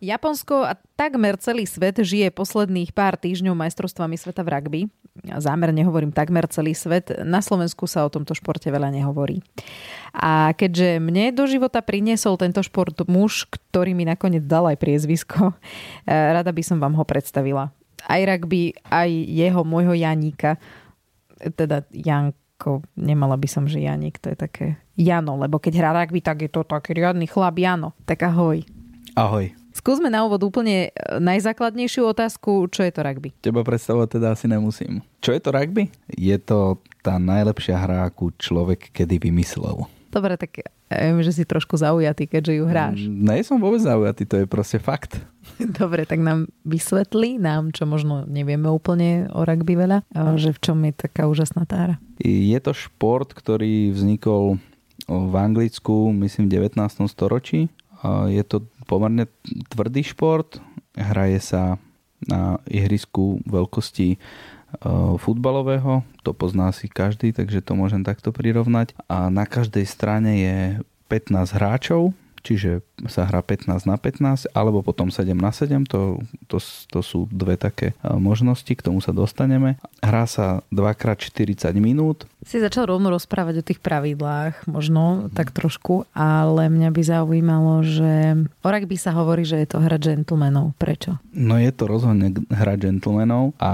Japonsko a takmer celý svet žije posledných pár týždňov majstrovstvami sveta v rugby. Zámerne hovorím takmer celý svet. Na Slovensku sa o tomto športe veľa nehovorí. A keďže mne do života priniesol tento šport muž, ktorý mi nakoniec dal aj priezvisko, eh, rada by som vám ho predstavila. Aj rugby, aj jeho, môjho Janíka, teda Janko, nemala by som, že Janík, to je také Jano, lebo keď hrá rugby, tak je to taký riadny chlap Jano. Tak ahoj. Ahoj. Skúsme na úvod úplne e, najzákladnejšiu otázku, čo je to rugby? Teba predstavovať teda asi nemusím. Čo je to rugby? Je to tá najlepšia hra, akú človek kedy vymyslel. Dobre, tak ja viem, že si trošku zaujatý, keďže ju hráš. Mm, nie som vôbec zaujatý, to je proste fakt. Dobre, tak nám vysvetli, nám, čo možno nevieme úplne o rugby veľa, že v čom je taká úžasná tá hra. Je to šport, ktorý vznikol v Anglicku, myslím, v 19. storočí. Je to pomerne tvrdý šport. Hraje sa na ihrisku veľkosti e, futbalového, to pozná si každý, takže to môžem takto prirovnať. A na každej strane je 15 hráčov, čiže sa hrá 15 na 15 alebo potom 7 na 7, to, to, to sú dve také e, možnosti, k tomu sa dostaneme. Hrá sa 2x40 minút. Si začal rovno rozprávať o tých pravidlách, možno tak trošku, ale mňa by zaujímalo, že o rugby sa hovorí, že je to hra gentlemanov. Prečo? No je to rozhodne hra gentlemanov a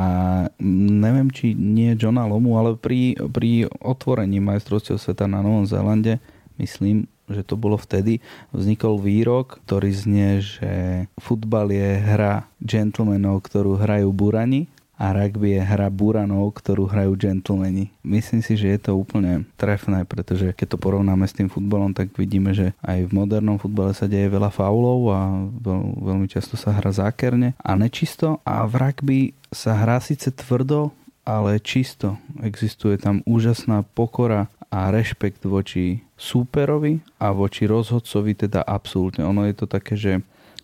neviem, či nie Johna Lomu, ale pri, pri otvorení majstrovstiev sveta na Novom Zélande myslím, že to bolo vtedy, vznikol výrok, ktorý znie, že futbal je hra gentlemanov, ktorú hrajú burani a rugby je hra buranov, ktorú hrajú gentlemani. Myslím si, že je to úplne trefné, pretože keď to porovnáme s tým futbalom, tak vidíme, že aj v modernom futbale sa deje veľa faulov a veľ, veľmi často sa hra zákerne a nečisto a v rugby sa hrá síce tvrdo, ale čisto. Existuje tam úžasná pokora a rešpekt voči súperovi a voči rozhodcovi teda absolútne. Ono je to také, že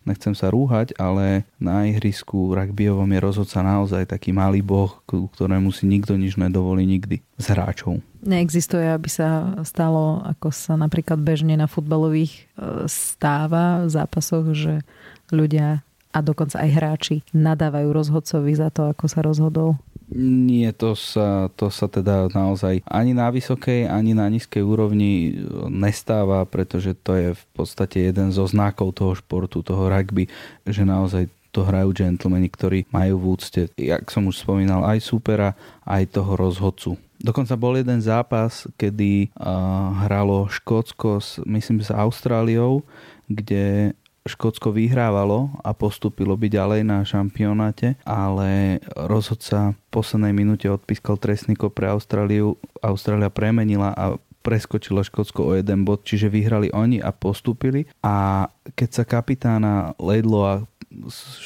nechcem sa rúhať, ale na ihrisku rugbyovom je rozhodca naozaj taký malý boh, ktorému si nikto nič nedovolí nikdy z hráčov. Neexistuje, aby sa stalo, ako sa napríklad bežne na futbalových e, stáva v zápasoch, že ľudia a dokonca aj hráči nadávajú rozhodcovi za to, ako sa rozhodol. Nie, to sa, to sa teda naozaj ani na vysokej, ani na nízkej úrovni nestáva, pretože to je v podstate jeden zo znakov toho športu, toho rugby, že naozaj to hrajú gentlemani, ktorí majú v úcte, jak som už spomínal, aj supera, aj toho rozhodcu. Dokonca bol jeden zápas, kedy uh, hralo Škótsko myslím, s Austráliou, kde Škótsko vyhrávalo a postúpilo by ďalej na šampionáte, ale rozhodca v poslednej minúte odpískal trestný pre Austráliu. Austrália premenila a preskočila Škótsko o jeden bod, čiže vyhrali oni a postúpili. A keď sa kapitána a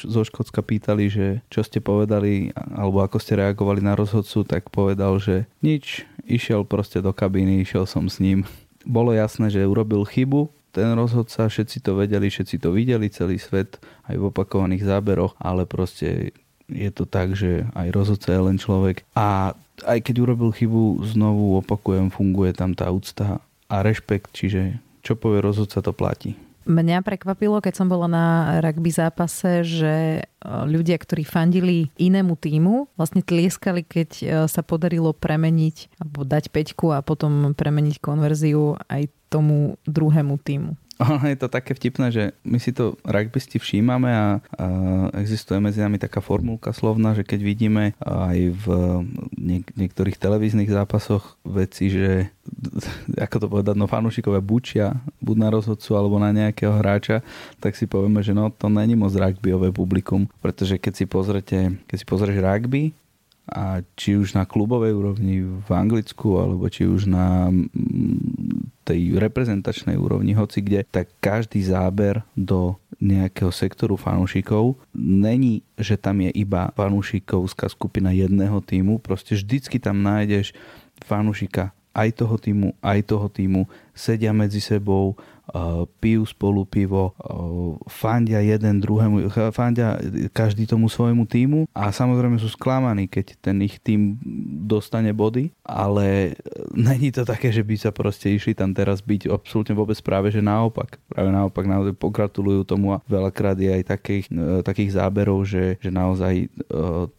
zo Škótska pýtali, že čo ste povedali alebo ako ste reagovali na rozhodcu, tak povedal, že nič, išiel proste do kabíny, išiel som s ním. Bolo jasné, že urobil chybu, ten rozhodca, všetci to vedeli, všetci to videli, celý svet aj v opakovaných záberoch, ale proste je to tak, že aj rozhodca je len človek a aj keď urobil chybu, znovu opakujem, funguje tam tá úcta a rešpekt, čiže čo povie rozhodca, to platí. Mňa prekvapilo, keď som bola na rugby zápase, že e, ľudia, ktorí fandili inému týmu, vlastne tlieskali, keď e, sa podarilo premeniť alebo dať peťku a potom premeniť konverziu aj tomu druhému týmu. Ono je to také vtipné, že my si to rugbysti všímame a, a existuje medzi nami taká formulka slovná, že keď vidíme aj v niek- niektorých televíznych zápasoch veci, že ako to povedať, no fanúšikové bučia buď na rozhodcu alebo na nejakého hráča, tak si povieme, že no to není moc rugbyové publikum, pretože keď si pozrete, keď si pozrieš rugby, a či už na klubovej úrovni v Anglicku alebo či už na tej reprezentačnej úrovni, hoci kde, tak každý záber do nejakého sektoru fanúšikov není, že tam je iba fanúšikovská skupina jedného týmu, proste vždycky tam nájdeš fanúšika aj toho týmu, aj toho týmu, sedia medzi sebou, pijú spolu pivo, fandia jeden druhému, fandia každý tomu svojmu týmu a samozrejme sú sklamaní, keď ten ich tým dostane body, ale není to také, že by sa proste išli tam teraz byť absolútne vôbec práve, že naopak. Práve naopak naozaj pogratulujú tomu a veľakrát je aj takých, takých záberov, že, že naozaj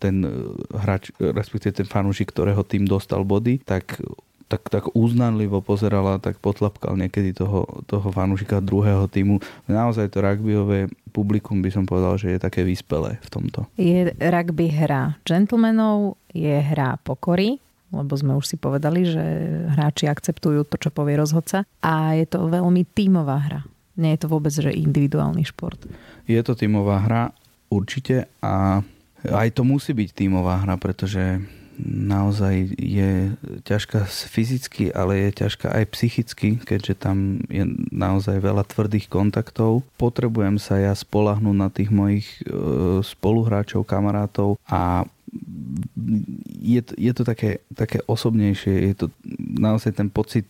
ten hráč, respektíve ten fanúšik, ktorého tým dostal body, tak tak, tak uznanlivo pozerala, tak potlapkal niekedy toho, toho fanúšika druhého týmu. Naozaj to rugbyové publikum by som povedal, že je také vyspelé v tomto. Je rugby hra gentlemanov, je hra pokory, lebo sme už si povedali, že hráči akceptujú to, čo povie rozhodca. A je to veľmi tímová hra. Nie je to vôbec, že individuálny šport. Je to tímová hra, určite. A aj to musí byť tímová hra, pretože naozaj je ťažká fyzicky, ale je ťažká aj psychicky, keďže tam je naozaj veľa tvrdých kontaktov. Potrebujem sa ja spolahnúť na tých mojich e, spoluhráčov, kamarátov a je to, je to také, také osobnejšie, je to naozaj ten pocit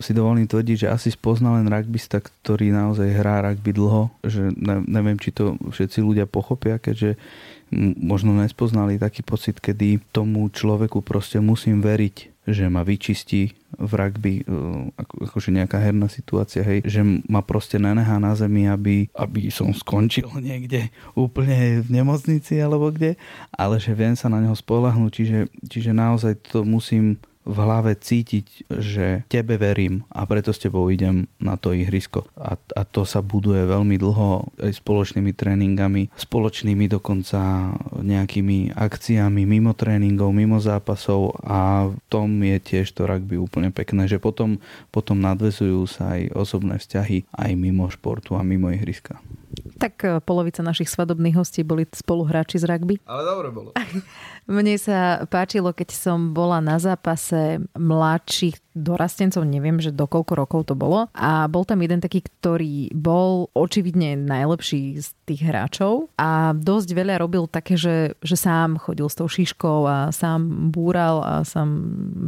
si dovolím tvrdiť, že asi spozna len rugbista, ktorý naozaj hrá rugby dlho, že ne, neviem, či to všetci ľudia pochopia, keďže možno nespoznali taký pocit, kedy tomu človeku proste musím veriť, že ma vyčistí v rugby, e, ako, akože nejaká herná situácia, hej, že ma proste nenehá na zemi, aby, aby som skončil niekde úplne v nemocnici alebo kde, ale že viem sa na neho spolahnúť, čiže, čiže naozaj to musím v hlave cítiť, že tebe verím a preto s tebou idem na to ihrisko. A, a to sa buduje veľmi dlho aj spoločnými tréningami, spoločnými dokonca nejakými akciami mimo tréningov, mimo zápasov a v tom je tiež to rugby úplne pekné, že potom, potom nadvezujú sa aj osobné vzťahy aj mimo športu a mimo ihriska. Tak e, polovica našich svadobných hostí boli spoluhráči z rugby. Ale dobre bolo. Mne sa páčilo, keď som bola na zápase mladších dorastencov, neviem, že do koľko rokov to bolo. A bol tam jeden taký, ktorý bol očividne najlepší z tých hráčov a dosť veľa robil také, že, že sám chodil s tou šiškou a sám búral a sám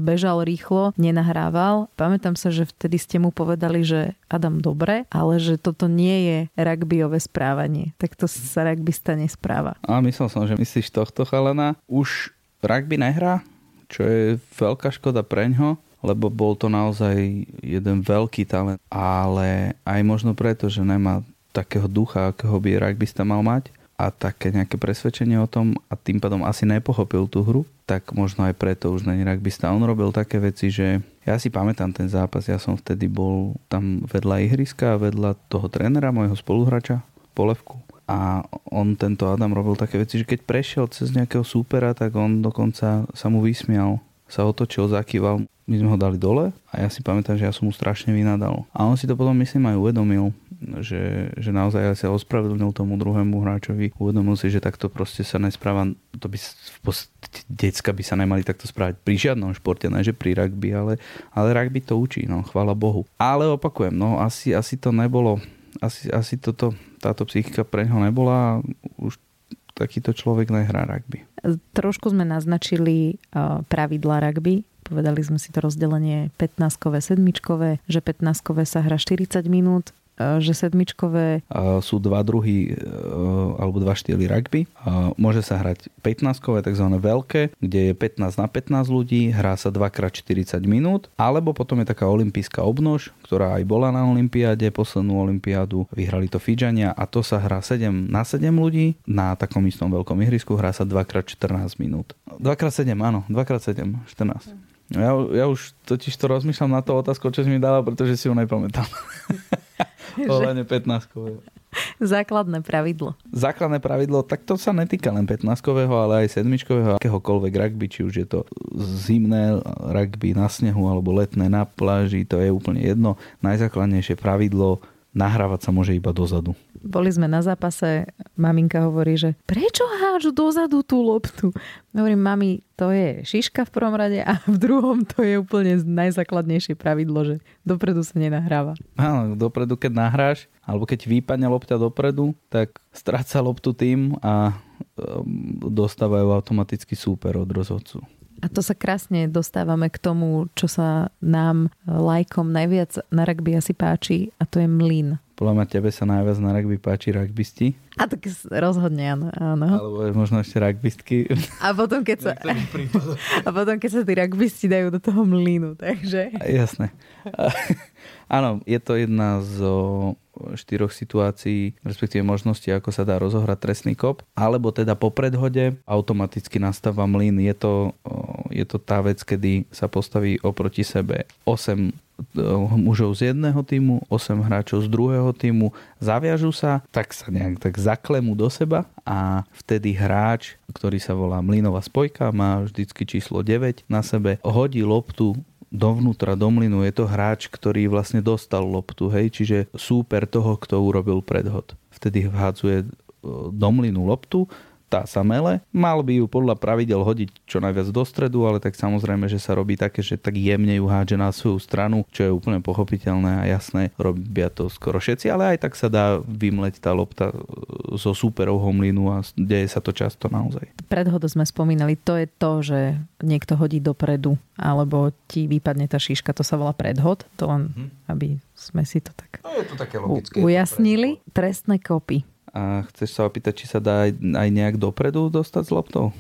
bežal rýchlo, nenahrával. Pamätám sa, že vtedy ste mu povedali, že Adam dobre, ale že toto nie je rugbyové správanie. Tak to sa rugbista nespráva. A myslel som, že myslíš tohto chalana. Už rugby nehrá, čo je veľká škoda preňho lebo bol to naozaj jeden veľký talent, ale aj možno preto, že nemá takého ducha, akého by rugbysta mal mať a také nejaké presvedčenie o tom a tým pádom asi nepochopil tú hru, tak možno aj preto už není rugbysta. On robil také veci, že ja si pamätám ten zápas, ja som vtedy bol tam vedľa ihriska, vedľa toho trénera, môjho spoluhráča, Polevku. A on, tento Adam, robil také veci, že keď prešiel cez nejakého súpera, tak on dokonca sa mu vysmial sa otočil, zakýval, my sme ho dali dole a ja si pamätám, že ja som mu strašne vynadal. A on si to potom myslím aj uvedomil, že, že naozaj sa ospravedlnil tomu druhému hráčovi. Uvedomil si, že takto proste sa nespráva, to by v podstate decka by sa nemali takto správať pri žiadnom športe, ne že pri rugby, ale, ale rugby to učí, no chvála Bohu. Ale opakujem, no asi, asi to nebolo, asi, asi toto, táto psychika pre neho nebola, takýto človek nehrá rugby. Trošku sme naznačili pravidla rugby. Povedali sme si to rozdelenie 15-kové, sedmičkové, že 15-kové sa hra 40 minút, E, že sedmičkové... Sú dva druhy e, alebo dva štýly rugby. Môže sa hrať 15-kové, tzv. veľké, kde je 15 na 15 ľudí, hrá sa 2x40 minút, alebo potom je taká olimpijská obnož, ktorá aj bola na olympiáde, poslednú olympiádu vyhrali to Fidžania a to sa hrá 7 na 7 ľudí na takom istom veľkom ihrisku, hrá sa 2x14 minút. 2x7, áno, 2x7, 14. Ja, ja už totiž to rozmýšľam na to otázku, čo si mi dala, pretože si ju nepamätám. Ohľadne 15 Základné pravidlo. Základné pravidlo, tak to sa netýka len 15 ale aj 7 akéhokoľvek rugby, či už je to zimné rugby na snehu alebo letné na pláži, to je úplne jedno. Najzákladnejšie pravidlo nahrávať sa môže iba dozadu. Boli sme na zápase, maminka hovorí, že prečo hážu dozadu tú loptu? Hovorím, mami, to je šiška v prvom rade a v druhom to je úplne najzákladnejšie pravidlo, že dopredu sa nenahráva. Áno, dopredu keď nahráš, alebo keď výpadne lopta dopredu, tak stráca loptu tým a um, dostávajú automaticky súper od rozhodcu. A to sa krásne dostávame k tomu, čo sa nám lajkom najviac na rugby asi páči a to je mlyn. Podľa mňa tebe sa najviac na rugby páči rugbysti. A tak rozhodne áno. áno. Alebo možno ešte rugbystky. A potom, keď sa, a potom, keď sa tí rugbysti dajú do toho mlynu, takže... Jasné. Áno, je to jedna zo štyroch situácií, respektíve možností, ako sa dá rozohrať trestný kop, alebo teda po predhode automaticky nastáva mlyn. Je to, je to tá vec, kedy sa postaví oproti sebe 8 mužov z jedného týmu, 8 hráčov z druhého týmu, zaviažu sa, tak sa nejak tak zaklemú do seba a vtedy hráč, ktorý sa volá Mlinová spojka, má vždycky číslo 9 na sebe, hodí loptu dovnútra do mlynu je to hráč, ktorý vlastne dostal loptu, hej, čiže súper toho, kto urobil predhod. Vtedy vhádzuje e, do mlynu loptu, tá sa mele. Mal by ju podľa pravidel hodiť čo najviac do stredu, ale tak samozrejme, že sa robí také, že tak jemne ju hádže na svoju stranu, čo je úplne pochopiteľné a jasné. Robia to skoro všetci, ale aj tak sa dá vymleť tá lopta zo súperov homlinu a deje sa to často naozaj. Predhodo sme spomínali, to je to, že niekto hodí dopredu alebo ti vypadne tá šíška, to sa volá predhod, to len mm-hmm. aby sme si to tak no, je to také logické, ujasnili. Trestné kopy. A chceš sa opýtať, či sa dá aj, aj nejak dopredu dostať s loptou?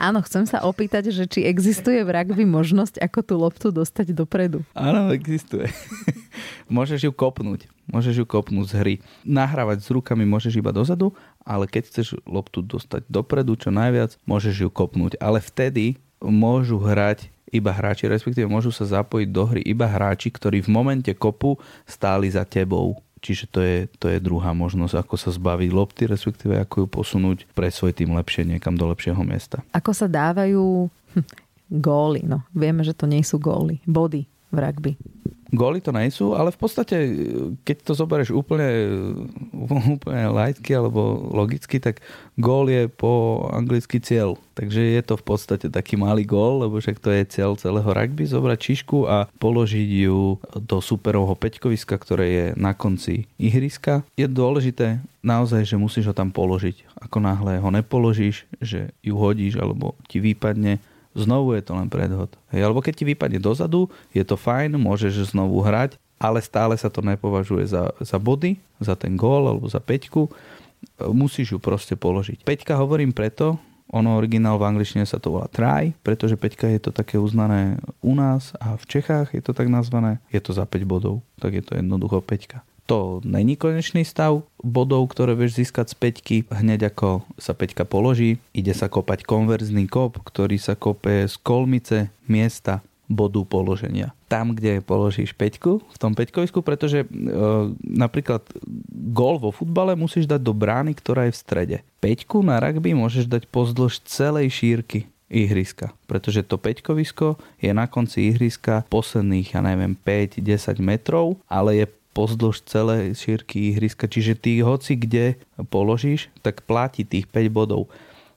Áno, chcem sa opýtať, že či existuje v rugby možnosť, ako tú loptu dostať dopredu. Áno, existuje. môžeš ju kopnúť. Môžeš ju kopnúť z hry. Nahrávať s rukami môžeš iba dozadu, ale keď chceš loptu dostať dopredu čo najviac, môžeš ju kopnúť. Ale vtedy môžu hrať iba hráči, respektíve môžu sa zapojiť do hry iba hráči, ktorí v momente kopu stáli za tebou. Čiže to je, to je druhá možnosť, ako sa zbaviť lopty, respektíve ako ju posunúť pre svoj tým lepšie niekam do lepšieho miesta. Ako sa dávajú hm, góly, no vieme, že to nie sú góly, body v rugby. Góly to nejsú, ale v podstate, keď to zoberieš úplne, úplne lajtky alebo logicky, tak gól je po anglicky cieľ. Takže je to v podstate taký malý gól, lebo však to je cieľ celého rugby, zobrať čišku a položiť ju do superovho peťkoviska, ktoré je na konci ihriska. Je dôležité naozaj, že musíš ho tam položiť. Ako náhle ho nepoložíš, že ju hodíš alebo ti vypadne, znovu je to len predhod. Hej, alebo keď ti vypadne dozadu, je to fajn, môžeš znovu hrať, ale stále sa to nepovažuje za, za body, za ten gól alebo za peťku. Musíš ju proste položiť. Peťka hovorím preto, ono originál v angličtine sa to volá try, pretože peťka je to také uznané u nás a v Čechách je to tak nazvané. Je to za 5 bodov, tak je to jednoducho peťka to není konečný stav bodov, ktoré vieš získať z peťky hneď ako sa peťka položí. Ide sa kopať konverzný kop, ktorý sa kope z kolmice miesta bodu položenia. Tam, kde položíš peťku, v tom peťkovisku, pretože e, napríklad gól vo futbale musíš dať do brány, ktorá je v strede. Peťku na rugby môžeš dať pozdĺž celej šírky ihriska, pretože to peťkovisko je na konci ihriska posledných, ja neviem, 5-10 metrov, ale je pozdĺž celej šírky ihriska, čiže ty hoci kde položíš, tak platí tých 5 bodov.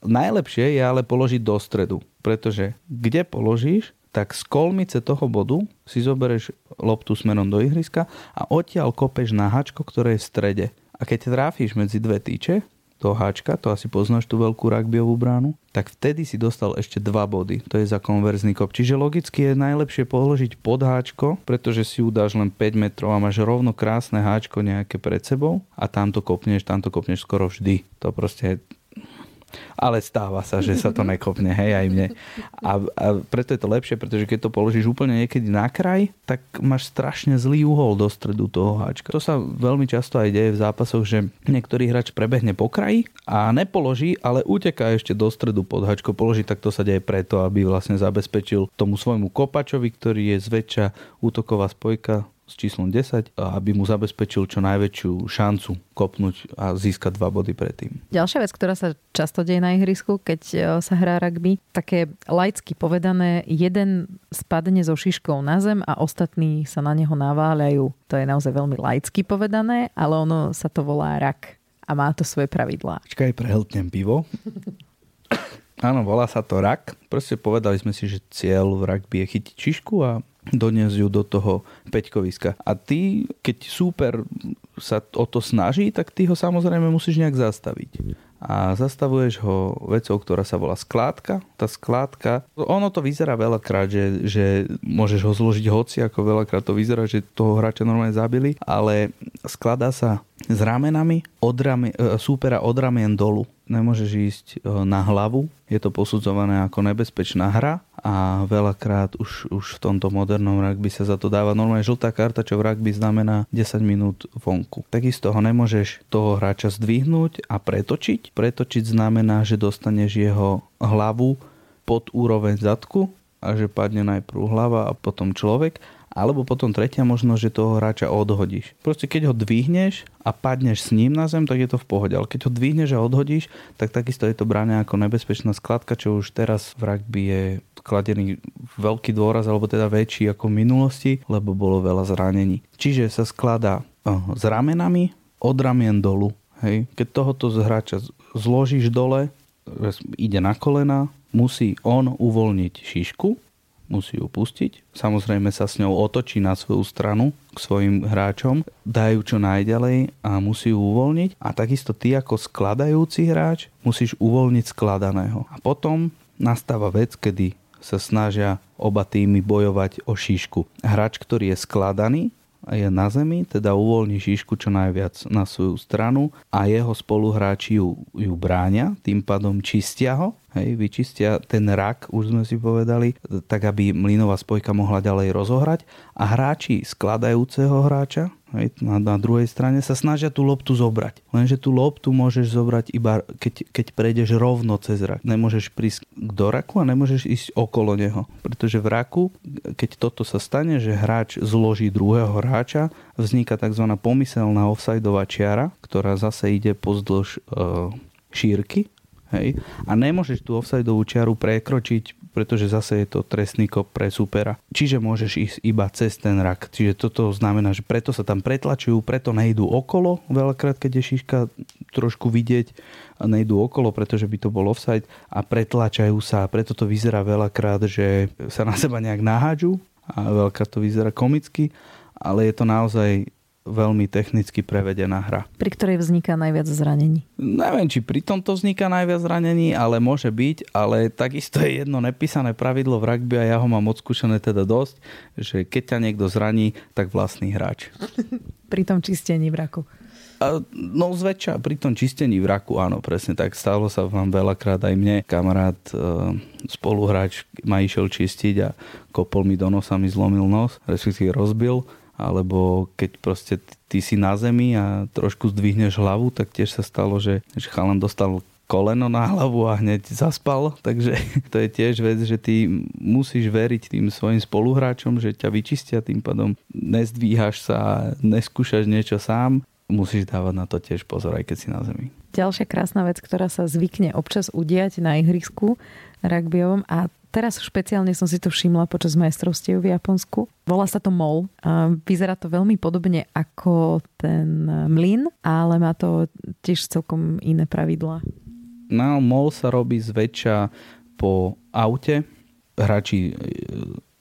Najlepšie je ale položiť do stredu, pretože kde položíš, tak z kolmice toho bodu si zoberieš loptu smerom do ihriska a odtiaľ kopeš na hačko, ktoré je v strede. A keď tráfíš medzi dve týče, toho háčka, to asi poznáš tú veľkú rugbyovú bránu, tak vtedy si dostal ešte dva body. To je za konverzný kop. Čiže logicky je najlepšie položiť pod háčko, pretože si udáš len 5 metrov a máš rovno krásne háčko nejaké pred sebou a tam to kopneš, tam to kopneš skoro vždy. To proste ale stáva sa, že sa to nekopne, hej, aj mne. A, a preto je to lepšie, pretože keď to položíš úplne niekedy na kraj, tak máš strašne zlý uhol do stredu toho háčka. To sa veľmi často aj deje v zápasoch, že niektorý hráč prebehne po kraji a nepoloží, ale uteká ešte do stredu pod háčko položí, tak to sa deje preto, aby vlastne zabezpečil tomu svojmu kopačovi, ktorý je zväčša útoková spojka s číslom 10, aby mu zabezpečil čo najväčšiu šancu kopnúť a získať dva body predtým. Ďalšia vec, ktorá sa často deje na ihrisku, keď e, sa hrá rugby, také laicky povedané, jeden spadne so šiškou na zem a ostatní sa na neho naváľajú. To je naozaj veľmi laicky povedané, ale ono sa to volá rak a má to svoje pravidlá. Počkaj, prehltnem pivo. Áno, volá sa to rak. Proste povedali sme si, že cieľ v rugby je chytiť čišku a doniesť ju do toho peťkoviska. A ty, keď súper sa o to snaží, tak ty ho samozrejme musíš nejak zastaviť. a zastavuješ ho vecou, ktorá sa volá skládka. Tá skládka, ono to vyzerá veľakrát, že, že môžeš ho zložiť hoci, ako veľakrát to vyzerá, že toho hráča normálne zabili, ale skladá sa s ramenami od rame, e, súpera od ramien dolu. Nemôžeš ísť e, na hlavu, je to posudzované ako nebezpečná hra a veľakrát už, už v tomto modernom rugby sa za to dáva normálne žltá karta, čo v rugby znamená 10 minút vonku. Takisto ho nemôžeš toho hráča zdvihnúť a pretočiť. Pretočiť znamená, že dostaneš jeho hlavu pod úroveň zadku a že padne najprv hlava a potom človek alebo potom tretia možnosť, že toho hráča odhodíš. Proste keď ho dvihneš a padneš s ním na zem, tak je to v pohode. Ale keď ho dvihneš a odhodíš, tak takisto je to brané ako nebezpečná skladka, čo už teraz v rugby je kladený veľký dôraz, alebo teda väčší ako v minulosti, lebo bolo veľa zranení. Čiže sa skladá s ramenami od ramien dolu. Hej. Keď tohoto hráča zložíš dole, ide na kolena, musí on uvoľniť šišku, musí ju pustiť. Samozrejme sa s ňou otočí na svoju stranu k svojim hráčom, dajú čo najďalej a musí ju uvoľniť. A takisto ty ako skladajúci hráč musíš uvoľniť skladaného. A potom nastáva vec, kedy sa snažia oba týmy bojovať o šíšku. Hráč, ktorý je skladaný, a je na zemi, teda uvoľní šíšku čo najviac na svoju stranu a jeho spoluhráči ju, ju bráňa, tým pádom čistia ho hej, vyčistia ten rak, už sme si povedali, tak aby mlynová spojka mohla ďalej rozohrať a hráči skladajúceho hráča hej, na, na druhej strane sa snažia tú loptu zobrať. Lenže tú loptu môžeš zobrať iba keď, keď prejdeš rovno cez rak. Nemôžeš prísť do raku a nemôžeš ísť okolo neho. Pretože v raku, keď toto sa stane, že hráč zloží druhého hráča, vzniká tzv. pomyselná offsideová čiara, ktorá zase ide pozdĺž e, šírky Hej? A nemôžeš tú offsideovú čiaru prekročiť, pretože zase je to trestný kop pre supera. Čiže môžeš ísť iba cez ten rak. Čiže toto znamená, že preto sa tam pretlačujú, preto nejdú okolo, veľakrát keď je šiška trošku vidieť, nejdú okolo, pretože by to bol offside a pretlačajú sa. Preto to vyzerá veľakrát, že sa na seba nejak nahádžu a veľká to vyzerá komicky, ale je to naozaj veľmi technicky prevedená hra. Pri ktorej vzniká najviac zranení? Neviem, či pri tomto vzniká najviac zranení, ale môže byť, ale takisto je jedno nepísané pravidlo v rugby a ja ho mám odskúšané teda dosť, že keď ťa niekto zraní, tak vlastný hráč. pri tom čistení v raku. A, no zväčša pri tom čistení v raku, áno, presne tak. Stalo sa vám veľakrát aj mne. Kamarát, e, spoluhráč ma išiel čistiť a kopol mi do nosa, mi zlomil nos, respektíve rozbil alebo keď proste ty si na zemi a trošku zdvihneš hlavu, tak tiež sa stalo, že, že chalan dostal koleno na hlavu a hneď zaspal, takže to je tiež vec, že ty musíš veriť tým svojim spoluhráčom, že ťa vyčistia, tým pádom nezdvíhaš sa, neskúšaš niečo sám, musíš dávať na to tiež pozor, aj keď si na zemi. Ďalšia krásna vec, ktorá sa zvykne občas udiať na ihrisku rugbyovom a Teraz špeciálne som si to všimla počas majstrovstiev v Japonsku. Volá sa to MOL. Vyzerá to veľmi podobne ako ten mlyn, ale má to tiež celkom iné pravidlá. No, MOL sa robí zväčša po aute. Hráči e,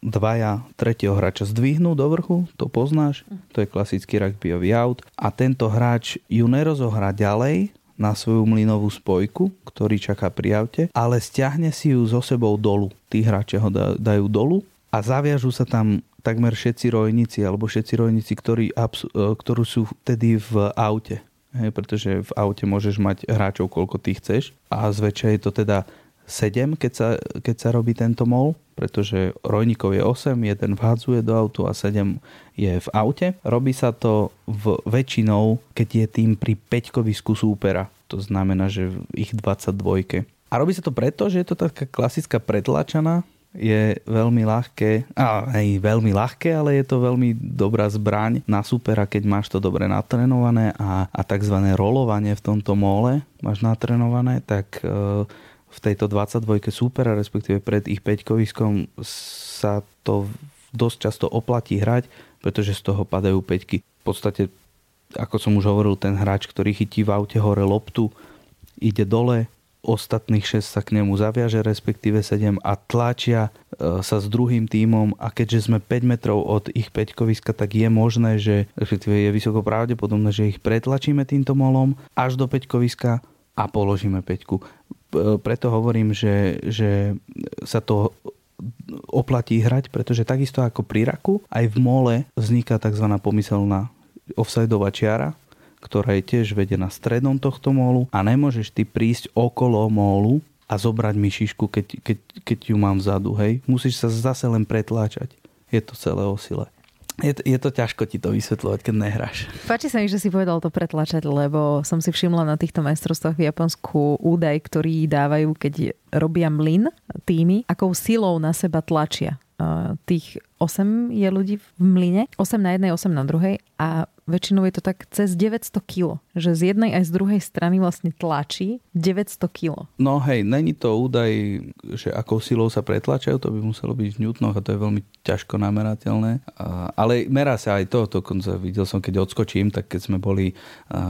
dvaja tretieho hráča zdvihnú do vrchu, to poznáš, to je klasický rugbyový aut a tento hráč ju nerozohrá ďalej, na svoju mlynovú spojku, ktorý čaká pri aute, ale stiahne si ju so sebou dolu. Tí hráči ho dajú dolu a zaviažú sa tam takmer všetci rojníci alebo všetci rojníci, ktorí, e, ktorú sú vtedy v aute. Hej, pretože v aute môžeš mať hráčov, koľko ty chceš a zväčša je to teda 7, keď sa, keď sa robí tento mol, pretože rojníkov je 8, jeden vhádzuje do autu a 7 je v aute. Robí sa to v väčšinou, keď je tým pri peťkovisku súpera. To znamená, že ich 22. A robí sa to preto, že je to taká klasická pretlačaná, je veľmi ľahké, a hej, veľmi ľahké, ale je to veľmi dobrá zbraň na supera, keď máš to dobre natrenované a, a tzv. rolovanie v tomto mole máš natrenované, tak e, v tejto 22 súpera, respektíve pred ich peťkoviskom sa to dosť často oplatí hrať, pretože z toho padajú peťky. V podstate, ako som už hovoril, ten hráč, ktorý chytí v aute hore loptu, ide dole, ostatných 6 sa k nemu zaviaže, respektíve 7 a tlačia e, sa s druhým tímom a keďže sme 5 metrov od ich peťkoviska, tak je možné, že respektíve je vysoko pravdepodobné, že ich pretlačíme týmto molom až do peťkoviska a položíme peťku. Preto hovorím, že, že sa to oplatí hrať, pretože takisto ako pri raku, aj v mole vzniká tzv. pomyselná offsideová čiara, ktorá je tiež vedená stredom tohto mólu a nemôžeš ty prísť okolo mólu a zobrať mi šišku, keď, keď, keď ju mám vzadu, hej. Musíš sa zase len pretláčať. Je to celé o sile. Je to, je to ťažko ti to vysvetľovať, keď nehráš. Páči sa mi, že si povedal to pretlačať, lebo som si všimla na týchto majstrovstvách v Japonsku údaj, ktorý dávajú, keď robia mlyn týmy, akou silou na seba tlačia tých 8 je ľudí v mline, 8 na jednej, 8 na druhej a väčšinou je to tak cez 900 kg, že z jednej aj z druhej strany vlastne tlačí 900 kg. No hej, není to údaj, že akou silou sa pretlačajú, to by muselo byť v newtonoch a to je veľmi ťažko namerateľné. Ale merá sa aj to, to videl som, keď odskočím, tak keď sme boli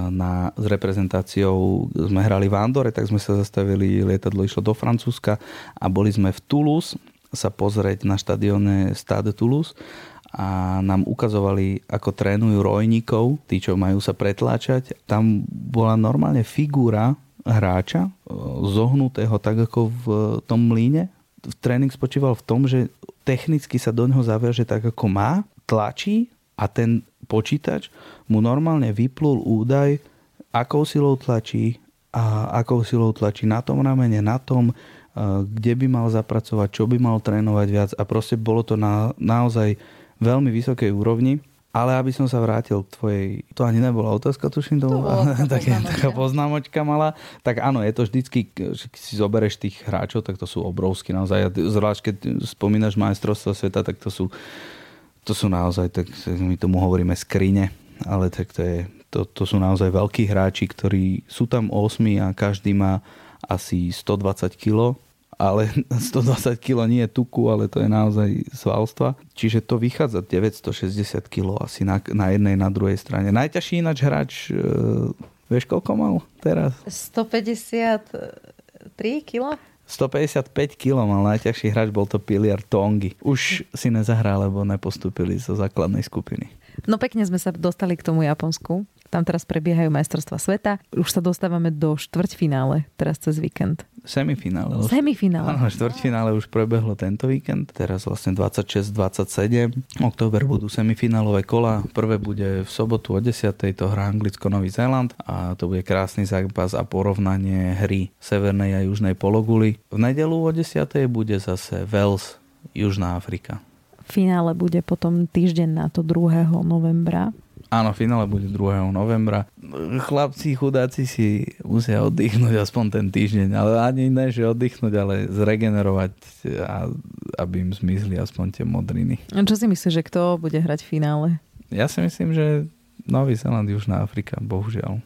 na, s reprezentáciou, sme hrali v Andore, tak sme sa zastavili, lietadlo išlo do Francúzska a boli sme v Toulouse sa pozrieť na štadióne Stade Toulouse a nám ukazovali, ako trénujú rojníkov, tí, čo majú sa pretláčať. Tam bola normálne figúra hráča, zohnutého tak ako v tom mlíne. Tréning spočíval v tom, že technicky sa do neho zaviaže tak ako má, tlačí a ten počítač mu normálne vyplul údaj, akou silou tlačí a akou silou tlačí na tom ramene, na tom, kde by mal zapracovať, čo by mal trénovať viac a proste bolo to na naozaj veľmi vysokej úrovni. Ale aby som sa vrátil k tvojej, to ani nebola otázka, tuším, to, to bola taká, taká poznámočka malá. Tak áno, je to vždycky, keď si zoberieš tých hráčov, tak to sú obrovskí naozaj. Zvlášť keď spomínaš majstrovstvo sveta, tak to sú, to sú naozaj, tak my tomu hovoríme skrine, ale tak to, je, to, to sú naozaj veľkí hráči, ktorí sú tam 8 a každý má asi 120 kg, ale 120 kg nie je tuku, ale to je naozaj svalstva. Čiže to vychádza 960 kg asi na, na jednej, na druhej strane. Najťažší ináč hráč, e, vieš koľko mal teraz? 153 kg? 155 kg mal najťažší hráč, bol to Piliar Tongi. Už si nezahral, lebo nepostúpili zo základnej skupiny. No pekne sme sa dostali k tomu Japonsku. Tam teraz prebiehajú majstrovstva sveta. Už sa dostávame do štvrťfinále teraz cez víkend. Semifinále. Semifinále. Áno, štvrťfinále už prebehlo tento víkend. Teraz vlastne 26-27. Október budú semifinálové kola. Prvé bude v sobotu o 10. To hrá Anglicko-Nový Zéland a to bude krásny zápas a porovnanie hry Severnej a Južnej pologuly. V nedelu o 10. bude zase Wales, Južná Afrika. Finále bude potom týždeň na to 2. novembra. Áno, finále bude 2. novembra. Chlapci, chudáci si musia oddychnúť aspoň ten týždeň, ale ani ne, že oddychnúť, ale zregenerovať, a, aby im zmizli aspoň tie modriny. A čo si myslíš, že kto bude hrať v finále? Ja si myslím, že Nový Zeland, Južná Afrika, bohužiaľ.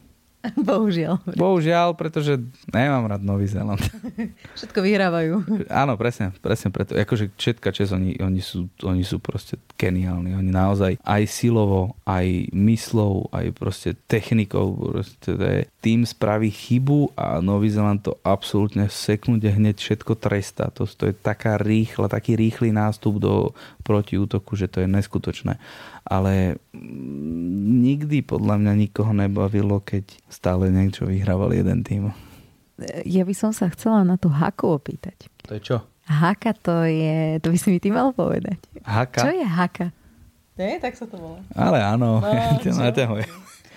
Bohužiaľ. Bohužiaľ, pretože nemám rád Nový Zéland. Všetko vyhrávajú. Áno, presne, presne preto. Akože všetka čas, oni, oni, sú, oni sú proste geniálni. Oni naozaj aj silovo, aj myslou, aj proste technikou. Proste to je, tým spraví chybu a Nový Zeland to absolútne v sekunde hneď všetko trestá. To, to je taká rýchla, taký rýchly nástup do protiútoku, že to je neskutočné ale nikdy podľa mňa nikoho nebavilo, keď stále niečo vyhrával jeden tým. Ja by som sa chcela na to haku opýtať. To je čo? Haka to je, to by si mi ty mal povedať. Haka? Čo je haka? Nie, tak sa to volá. Ale áno, no,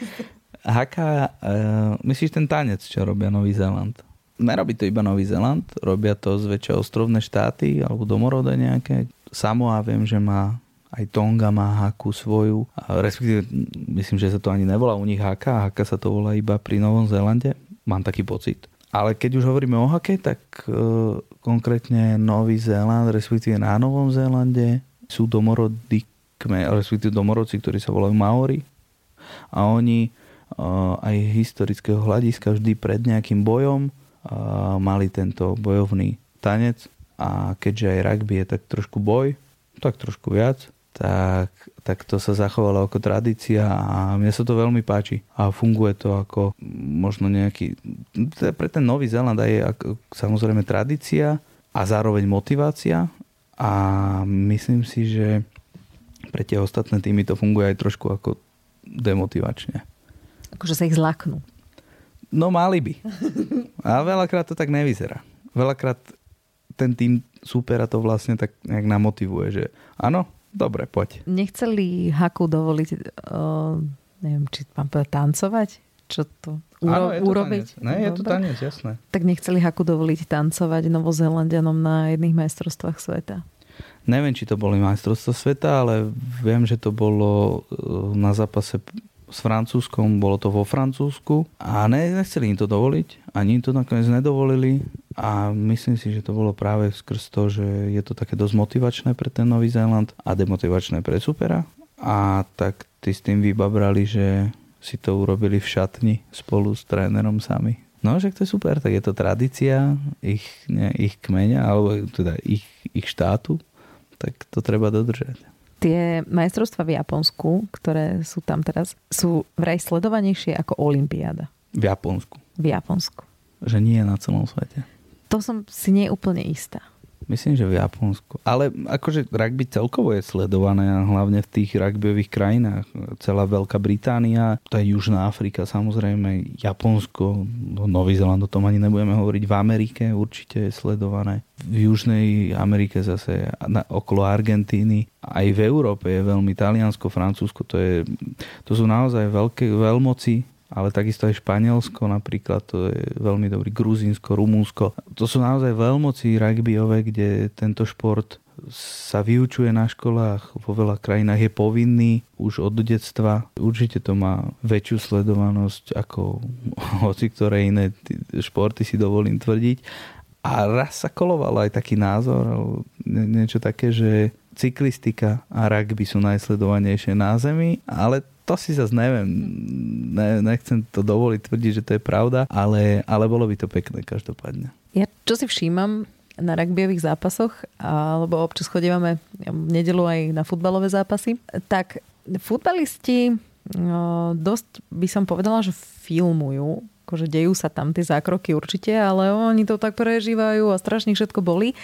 Haka, uh, myslíš ten tanec, čo robia Nový Zéland? Nerobí to iba Nový Zéland, robia to zväčša ostrovné štáty alebo domorodé nejaké. Samoa viem, že má aj Tonga má haku svoju, respektíve myslím, že sa to ani nevolá u nich haka, haka sa to volá iba pri Novom Zélande, mám taký pocit. Ale keď už hovoríme o hake, tak e, konkrétne Nový Zéland, respektíve na Novom Zélande sú domorodí, respektíve domorodci, ktorí sa volajú Maori. A oni e, aj historického hľadiska vždy pred nejakým bojom e, mali tento bojovný tanec. A keďže aj rugby je tak trošku boj, tak trošku viac, tak, tak to sa zachovalo ako tradícia a mne sa to veľmi páči. A funguje to ako možno nejaký... Pre ten Nový Zeland je ako, samozrejme tradícia a zároveň motivácia a myslím si, že pre tie ostatné týmy to funguje aj trošku ako demotivačne. Akože sa ich zlaknú. No mali by. A veľakrát to tak nevyzerá. Veľakrát ten tým supera to vlastne tak nejak namotivuje, že áno, dobre, poď. Nechceli Haku dovoliť, uh, neviem, či mám povedať, tancovať? Čo to? Uro- Áno, je to urobiť? tanec. Ne, je to tanec, jasné. Tak nechceli Haku dovoliť tancovať Novozelandianom na jedných majstrovstvách sveta. Neviem, či to boli majstrovstvá sveta, ale viem, že to bolo e, na zápase s Francúzskom, bolo to vo Francúzsku a ne, nechceli im to dovoliť, ani im to nakoniec nedovolili a myslím si, že to bolo práve skrz to, že je to také dosť motivačné pre ten Nový Zéland a demotivačné pre supera a tak tí s tým vybabrali, že si to urobili v šatni spolu s trénerom sami. No, že to je super, tak je to tradícia ich, ne, ich kmeňa, alebo teda ich, ich štátu tak to treba dodržať. Tie majstrovstvá v Japonsku, ktoré sú tam teraz, sú vraj sledovanejšie ako Olympiáda. V Japonsku. V Japonsku. Že nie na celom svete. To som si nie úplne istá. Myslím, že v Japonsku. Ale akože rugby celkovo je sledované a hlavne v tých rugbyových krajinách. Celá Veľká Británia, to je Južná Afrika samozrejme, Japonsko, no, Nový Zeland, o tom ani nebudeme hovoriť. V Amerike určite je sledované. V Južnej Amerike zase na, okolo Argentíny. Aj v Európe je veľmi Taliansko, Francúzsko, to, je, to sú naozaj veľké veľmoci ale takisto aj Španielsko napríklad, to je veľmi dobrý, Gruzínsko, Rumúnsko. To sú naozaj veľmoci rugbyové, kde tento šport sa vyučuje na školách, vo veľa krajinách je povinný už od detstva. Určite to má väčšiu sledovanosť ako hoci ktoré iné športy si dovolím tvrdiť. A raz sa koloval aj taký názor, niečo také, že cyklistika a rugby sú najsledovanejšie na Zemi, ale to si zase neviem, ne, nechcem to dovoliť tvrdiť, že to je pravda, ale, ale bolo by to pekné každopádne. Ja čo si všímam na rugbyových zápasoch, alebo občas chodívame v nedelu aj na futbalové zápasy, tak futbalisti no, dosť by som povedala, že filmujú akože dejú sa tam tie zákroky určite, ale oni to tak prežívajú a strašne všetko boli.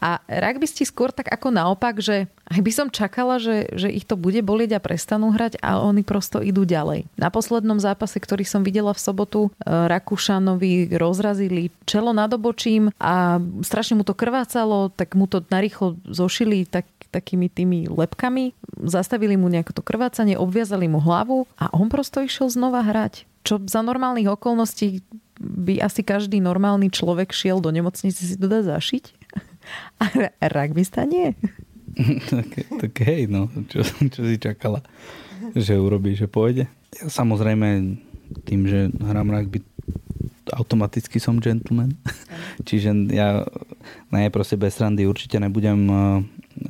A rugbysti skôr tak ako naopak, že aj by som čakala, že, že ich to bude bolieť a prestanú hrať a oni prosto idú ďalej. Na poslednom zápase, ktorý som videla v sobotu, e, Rakúšanovi rozrazili čelo nad obočím a strašne mu to krvácalo, tak mu to narýchlo zošili tak, takými tými lepkami, zastavili mu nejaké to krvácanie, obviazali mu hlavu a on prosto išiel znova hrať čo za normálnych okolností by asi každý normálny človek šiel do nemocnice si to dá zašiť. A rugbysta nie. tak, tak hej, no, čo, čo si čakala, že urobí, že pôjde. Ja samozrejme tým, že hrám rugby, automaticky som gentleman. Čiže ja ne, proste bez randy určite nebudem eh,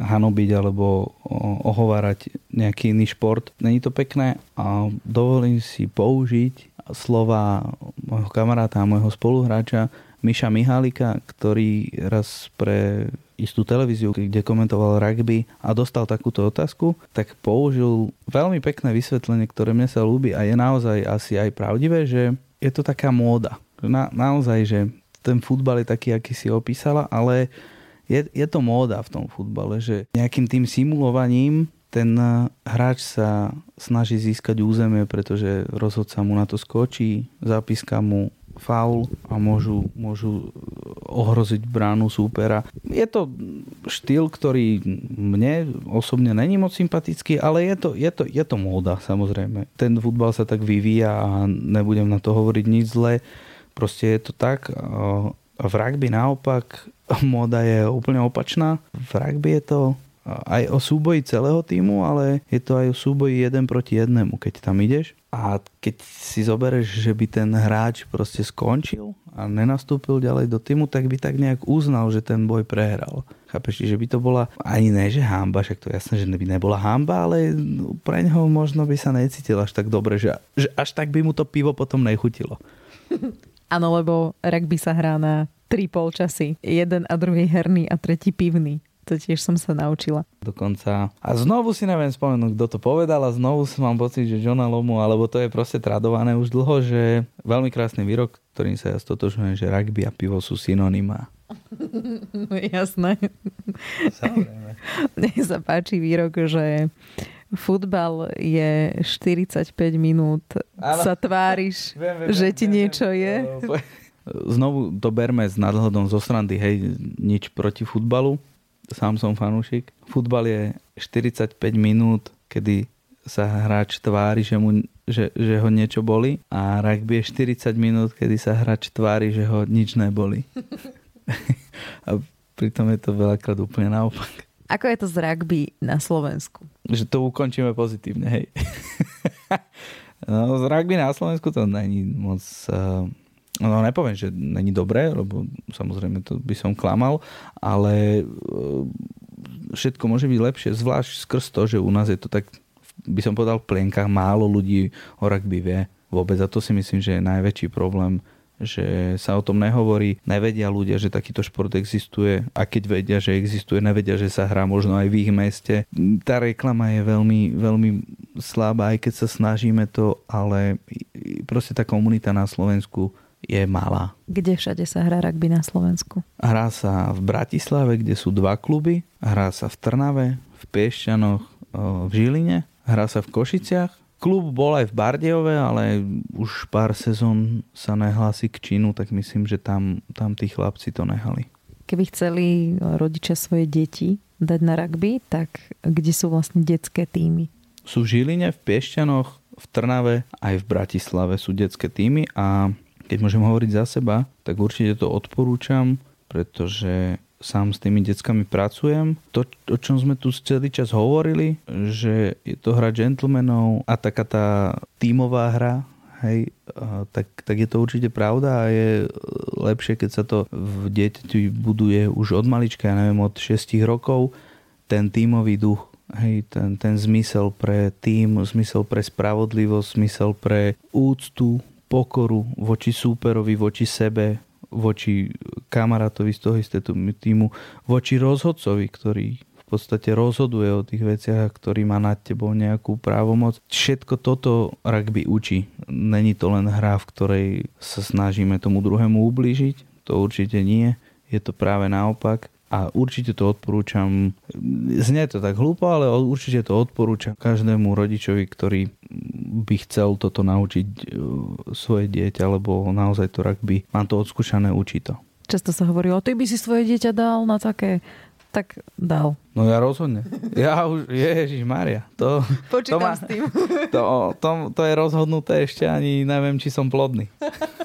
hanobiť alebo ohovárať nejaký iný šport. Není to pekné a dovolím si použiť slova môjho kamaráta a môjho spoluhráča Miša Mihálika, ktorý raz pre istú televíziu, kde komentoval rugby a dostal takúto otázku, tak použil veľmi pekné vysvetlenie, ktoré mne sa ľúbi a je naozaj asi aj pravdivé, že je to taká móda. Na, naozaj, že ten futbal je taký, aký si opísala, ale je, je to móda v tom futbale, že nejakým tým simulovaním ten eh, hráč sa snaží získať územie, pretože rozhodca mu na to skočí, zapíska mu faul a môžu, môžu ohroziť bránu súpera. Je to štýl, ktorý mne osobne není moc sympatický, ale je to, je to, je to móda samozrejme. Ten futbal sa tak vyvíja a nebudem na to hovoriť nič zle. Proste je to tak. V rugby naopak móda je úplne opačná. V rugby je to aj o súboji celého týmu, ale je to aj o súboji jeden proti jednému, keď tam ideš. A keď si zoberieš, že by ten hráč proste skončil a nenastúpil ďalej do týmu, tak by tak nejak uznal, že ten boj prehral. Chápeš, že by to bola ani ne, že hamba, však to je jasné, že by nebola hamba, ale pre neho možno by sa necítil až tak dobre, že, že až tak by mu to pivo potom nechutilo. Áno, lebo rugby sa hrá na tri polčasy. Jeden a druhý herný a tretí pivný. To tiež som sa naučila. Dokonca. A znovu si neviem spomenúť, kto to povedal a znovu mám pocit, že Johna Lomu, alebo to je proste tradované už dlho, že veľmi krásny výrok, ktorým sa ja stotožujem, že rugby a pivo sú synonymá. Jasné. Mne sa páči výrok, že futbal je 45 minút, ano. sa tváriš, viem, viem, že ti viem, niečo viem. je. Znovu to berme s nadhľadom zo srandy, hej, nič proti futbalu. Sám som fanúšik. Futbal je 45 minút, kedy sa hráč tvári, že, mu, že, že ho niečo boli a rugby je 40 minút, kedy sa hráč tvári, že ho nič neboli. a pritom je to veľakrát úplne naopak. Ako je to z rugby na Slovensku? Že to ukončíme pozitívne, hej. no, z rugby na Slovensku to není moc... Uh, no nepoviem, že není dobré, lebo samozrejme to by som klamal, ale uh, všetko môže byť lepšie, zvlášť skrz to, že u nás je to tak, by som povedal, v plienkach málo ľudí o rugby vie vôbec a to si myslím, že je najväčší problém že sa o tom nehovorí, nevedia ľudia, že takýto šport existuje a keď vedia, že existuje, nevedia, že sa hrá možno aj v ich meste. Tá reklama je veľmi, veľmi slabá, aj keď sa snažíme to, ale proste tá komunita na Slovensku je malá. Kde všade sa hrá rugby na Slovensku? Hrá sa v Bratislave, kde sú dva kluby. Hrá sa v Trnave, v Piešťanoch, v Žiline. Hrá sa v Košiciach Klub bol aj v Bardejove, ale už pár sezón sa nehlási k Čínu, tak myslím, že tam, tam tí chlapci to nehali. Keby chceli rodičia svoje deti dať na rugby, tak kde sú vlastne detské týmy? Sú v Žiline, v Piešťanoch, v Trnave, aj v Bratislave sú detské týmy a keď môžem hovoriť za seba, tak určite to odporúčam, pretože sám s tými deckami pracujem. To, o čom sme tu celý čas hovorili, že je to hra gentlemanov a taká tá tímová hra, hej, tak, tak je to určite pravda a je lepšie, keď sa to v dieťati buduje už od malička, ja neviem, od 6 rokov, ten tímový duch, hej, ten, ten zmysel pre tým, zmysel pre spravodlivosť, zmysel pre úctu, pokoru voči súperovi, voči sebe, voči kamarátovi z toho istého týmu, voči rozhodcovi, ktorý v podstate rozhoduje o tých veciach, ktorý má nad tebou nejakú právomoc. Všetko toto rugby učí. Není to len hra, v ktorej sa snažíme tomu druhému ublížiť. To určite nie. Je to práve naopak a určite to odporúčam, znie to tak hlúpo, ale určite to odporúčam každému rodičovi, ktorý by chcel toto naučiť e, svoje dieťa, lebo naozaj to rugby, mám to odskúšané, učí to. Často sa hovorí, o ty by si svoje dieťa dal na také tak dal. No ja rozhodne. Ja už, Ježiš Maria. To, Počítam to má, s tým. To, to, to je rozhodnuté ešte ani neviem, či som plodný.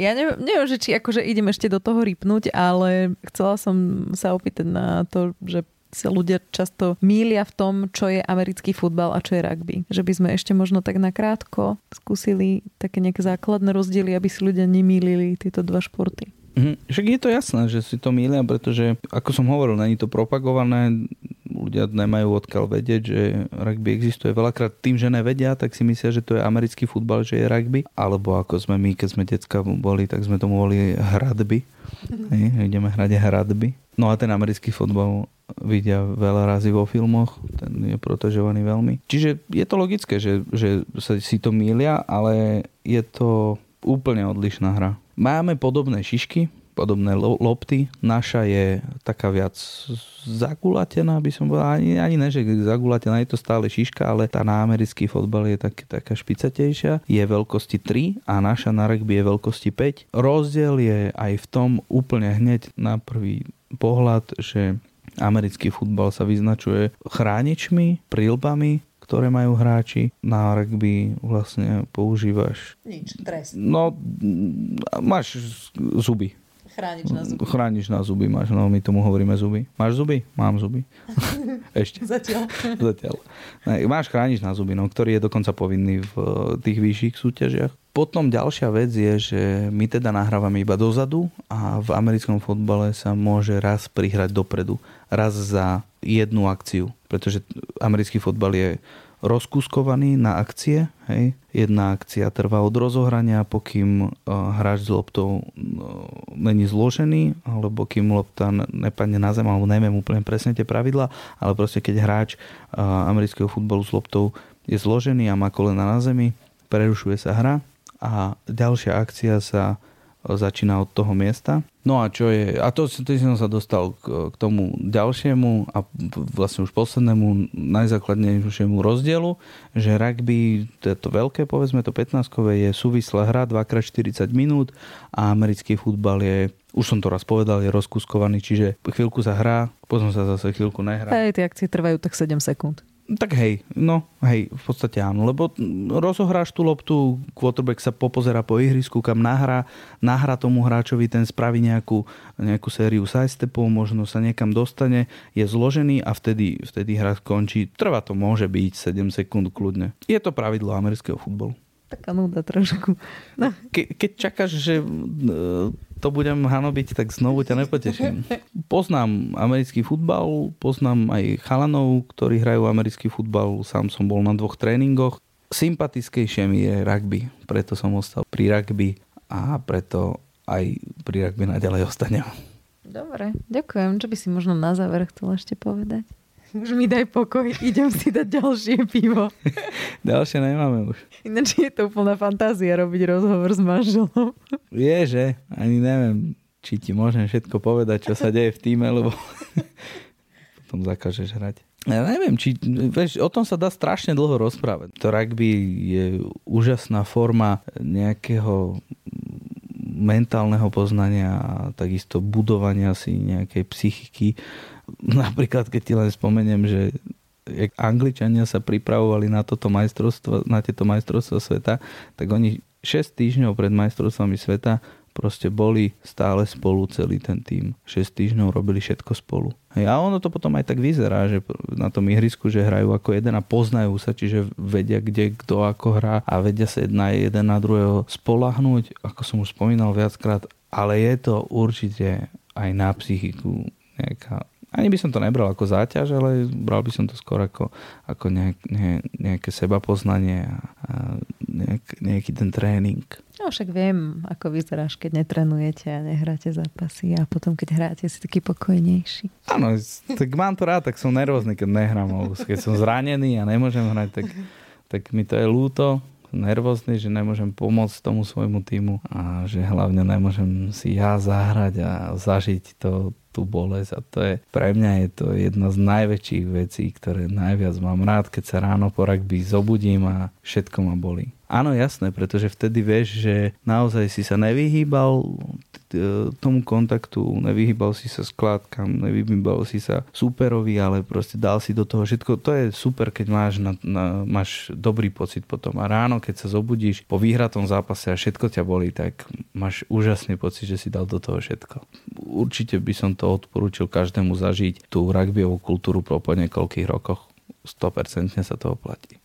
Ja neviem, neviem, že či akože idem ešte do toho rypnúť, ale chcela som sa opýtať na to, že sa ľudia často mília v tom, čo je americký futbal a čo je rugby. Že by sme ešte možno tak nakrátko skúsili také nejaké základné rozdiely, aby si ľudia nemýlili tieto dva športy. Mhm. Však je to jasné, že si to mýlia, pretože ako som hovoril, není to propagované, ľudia nemajú odkiaľ vedieť, že rugby existuje. Veľakrát tým, že nevedia, tak si myslia, že to je americký futbal, že je rugby. Alebo ako sme my, keď sme decka boli, tak sme tomu volili hradby. Hej, ideme hrať hradby. No a ten americký futbal vidia veľa razy vo filmoch, ten je protežovaný veľmi. Čiže je to logické, že, že sa si to mília, ale je to úplne odlišná hra. Máme podobné šišky, podobné lopty. Naša je taká viac zagulatená, by som povedal, ani, ani ne, že zagulatená, je to stále šiška, ale tá na americký fotbal je tak, taká špicatejšia. Je veľkosti 3 a naša na rugby je veľkosti 5. Rozdiel je aj v tom úplne hneď na prvý pohľad, že americký futbal sa vyznačuje chráničmi, prílbami, ktoré majú hráči. Na rugby vlastne používaš... Nič, trest. No, máš zuby. Chrániš na zuby. Chrániš na zuby, máš, no my tomu hovoríme zuby. Máš zuby? Mám zuby. Ešte. Zatiaľ. Zatiaľ. Ne, máš chrániš na zuby, no, ktorý je dokonca povinný v eh, tých vyšších súťažiach. Potom ďalšia vec je, že my teda nahrávame iba dozadu a v americkom fotbale sa môže raz prihrať dopredu. Raz za jednu akciu. Pretože americký fotbal je rozkuskovaný na akcie. Hej. Jedna akcia trvá od rozohrania, pokým uh, hráč s loptou uh, není zložený, alebo kým lopta nepadne na zem, alebo neviem úplne presne tie pravidla, ale proste keď hráč uh, amerického futbalu s loptou je zložený a má kolena na zemi, prerušuje sa hra a ďalšia akcia sa začína od toho miesta No a čo je, a to, to som sa dostal k, k tomu ďalšiemu a vlastne už poslednému najzákladnejšiemu rozdielu, že rugby, to, to veľké, povedzme to 15-kové, je súvislá hra 2x40 minút a americký futbal je už som to raz povedal, je rozkuskovaný, čiže chvíľku sa hrá, potom sa zase chvíľku nehrá. Hej, tie akcie trvajú tak 7 sekúnd. Tak hej, no hej, v podstate áno, lebo rozohráš tú loptu, quarterback sa popozera po ihrisku, kam nahrá, nahrá tomu hráčovi, ten spraví nejakú, nejakú sériu sidestepov, možno sa niekam dostane, je zložený a vtedy, vtedy hra skončí. Trvá to môže byť 7 sekúnd kľudne. Je to pravidlo amerického futbolu. Taká nuda trošku. No. Ke, keď čakáš, že e, to budem hanobiť, tak znovu ťa nepoteším. Poznám americký futbal, poznám aj chalanov, ktorí hrajú americký futbal. Sám som bol na dvoch tréningoch. Sympatickejšie mi je rugby, preto som ostal pri rugby a preto aj pri rugby naďalej ostanem. Dobre, ďakujem. Čo by si možno na záver chcel ešte povedať? Už mi daj pokoj, idem si dať ďalšie pivo. Ďalšie nemáme už. Ináč je to úplná fantázia robiť rozhovor s manželom. Je, že? Ani neviem, či ti môžem všetko povedať, čo sa deje v týme, lebo potom zakážeš hrať. Ja neviem, či, vieš, o tom sa dá strašne dlho rozprávať. To rugby je úžasná forma nejakého mentálneho poznania a takisto budovania si nejakej psychiky Napríklad, keď ti len spomeniem, že jak Angličania sa pripravovali na, toto majstrovstvo, na tieto majstrovstvo sveta, tak oni 6 týždňov pred majstrovstvami sveta proste boli stále spolu celý ten tým. 6 týždňov robili všetko spolu. A ono to potom aj tak vyzerá, že na tom ihrisku, že hrajú ako jeden a poznajú sa, čiže vedia, kde kto ako hrá a vedia sa jedna jeden na druhého spolahnúť, ako som už spomínal viackrát, ale je to určite aj na psychiku nejaká ani by som to nebral ako záťaž, ale bral by som to skôr ako, ako nejak, ne, nejaké seba poznanie a, a nejak, nejaký ten tréning. No však viem, ako vyzeráš, keď netrenujete a nehráte zápasy a potom, keď hráte, si taký pokojnejší. Áno, tak mám to rád, tak som nervózny, keď nehrám. Keď som zranený a nemôžem hrať, tak, tak mi to je ľúto nervózny, že nemôžem pomôcť tomu svojmu týmu a že hlavne nemôžem si ja zahrať a zažiť to, tú bolesť a to je, pre mňa je to jedna z najväčších vecí, ktoré najviac mám rád, keď sa ráno po rugby zobudím a všetko ma bolí. Áno, jasné, pretože vtedy vieš, že naozaj si sa nevyhýbal tomu kontaktu, nevyhýbal si sa skládkam, nevyhýbal si sa súperovi, ale proste dal si do toho všetko. To je super, keď máš, na, na, máš dobrý pocit potom. A ráno, keď sa zobudíš po výhratom zápase a všetko ťa bolí, tak máš úžasný pocit, že si dal do toho všetko. Určite by som to odporúčil každému zažiť tú rugbyovú kultúru po niekoľkých rokoch. 100% sa to oplatí.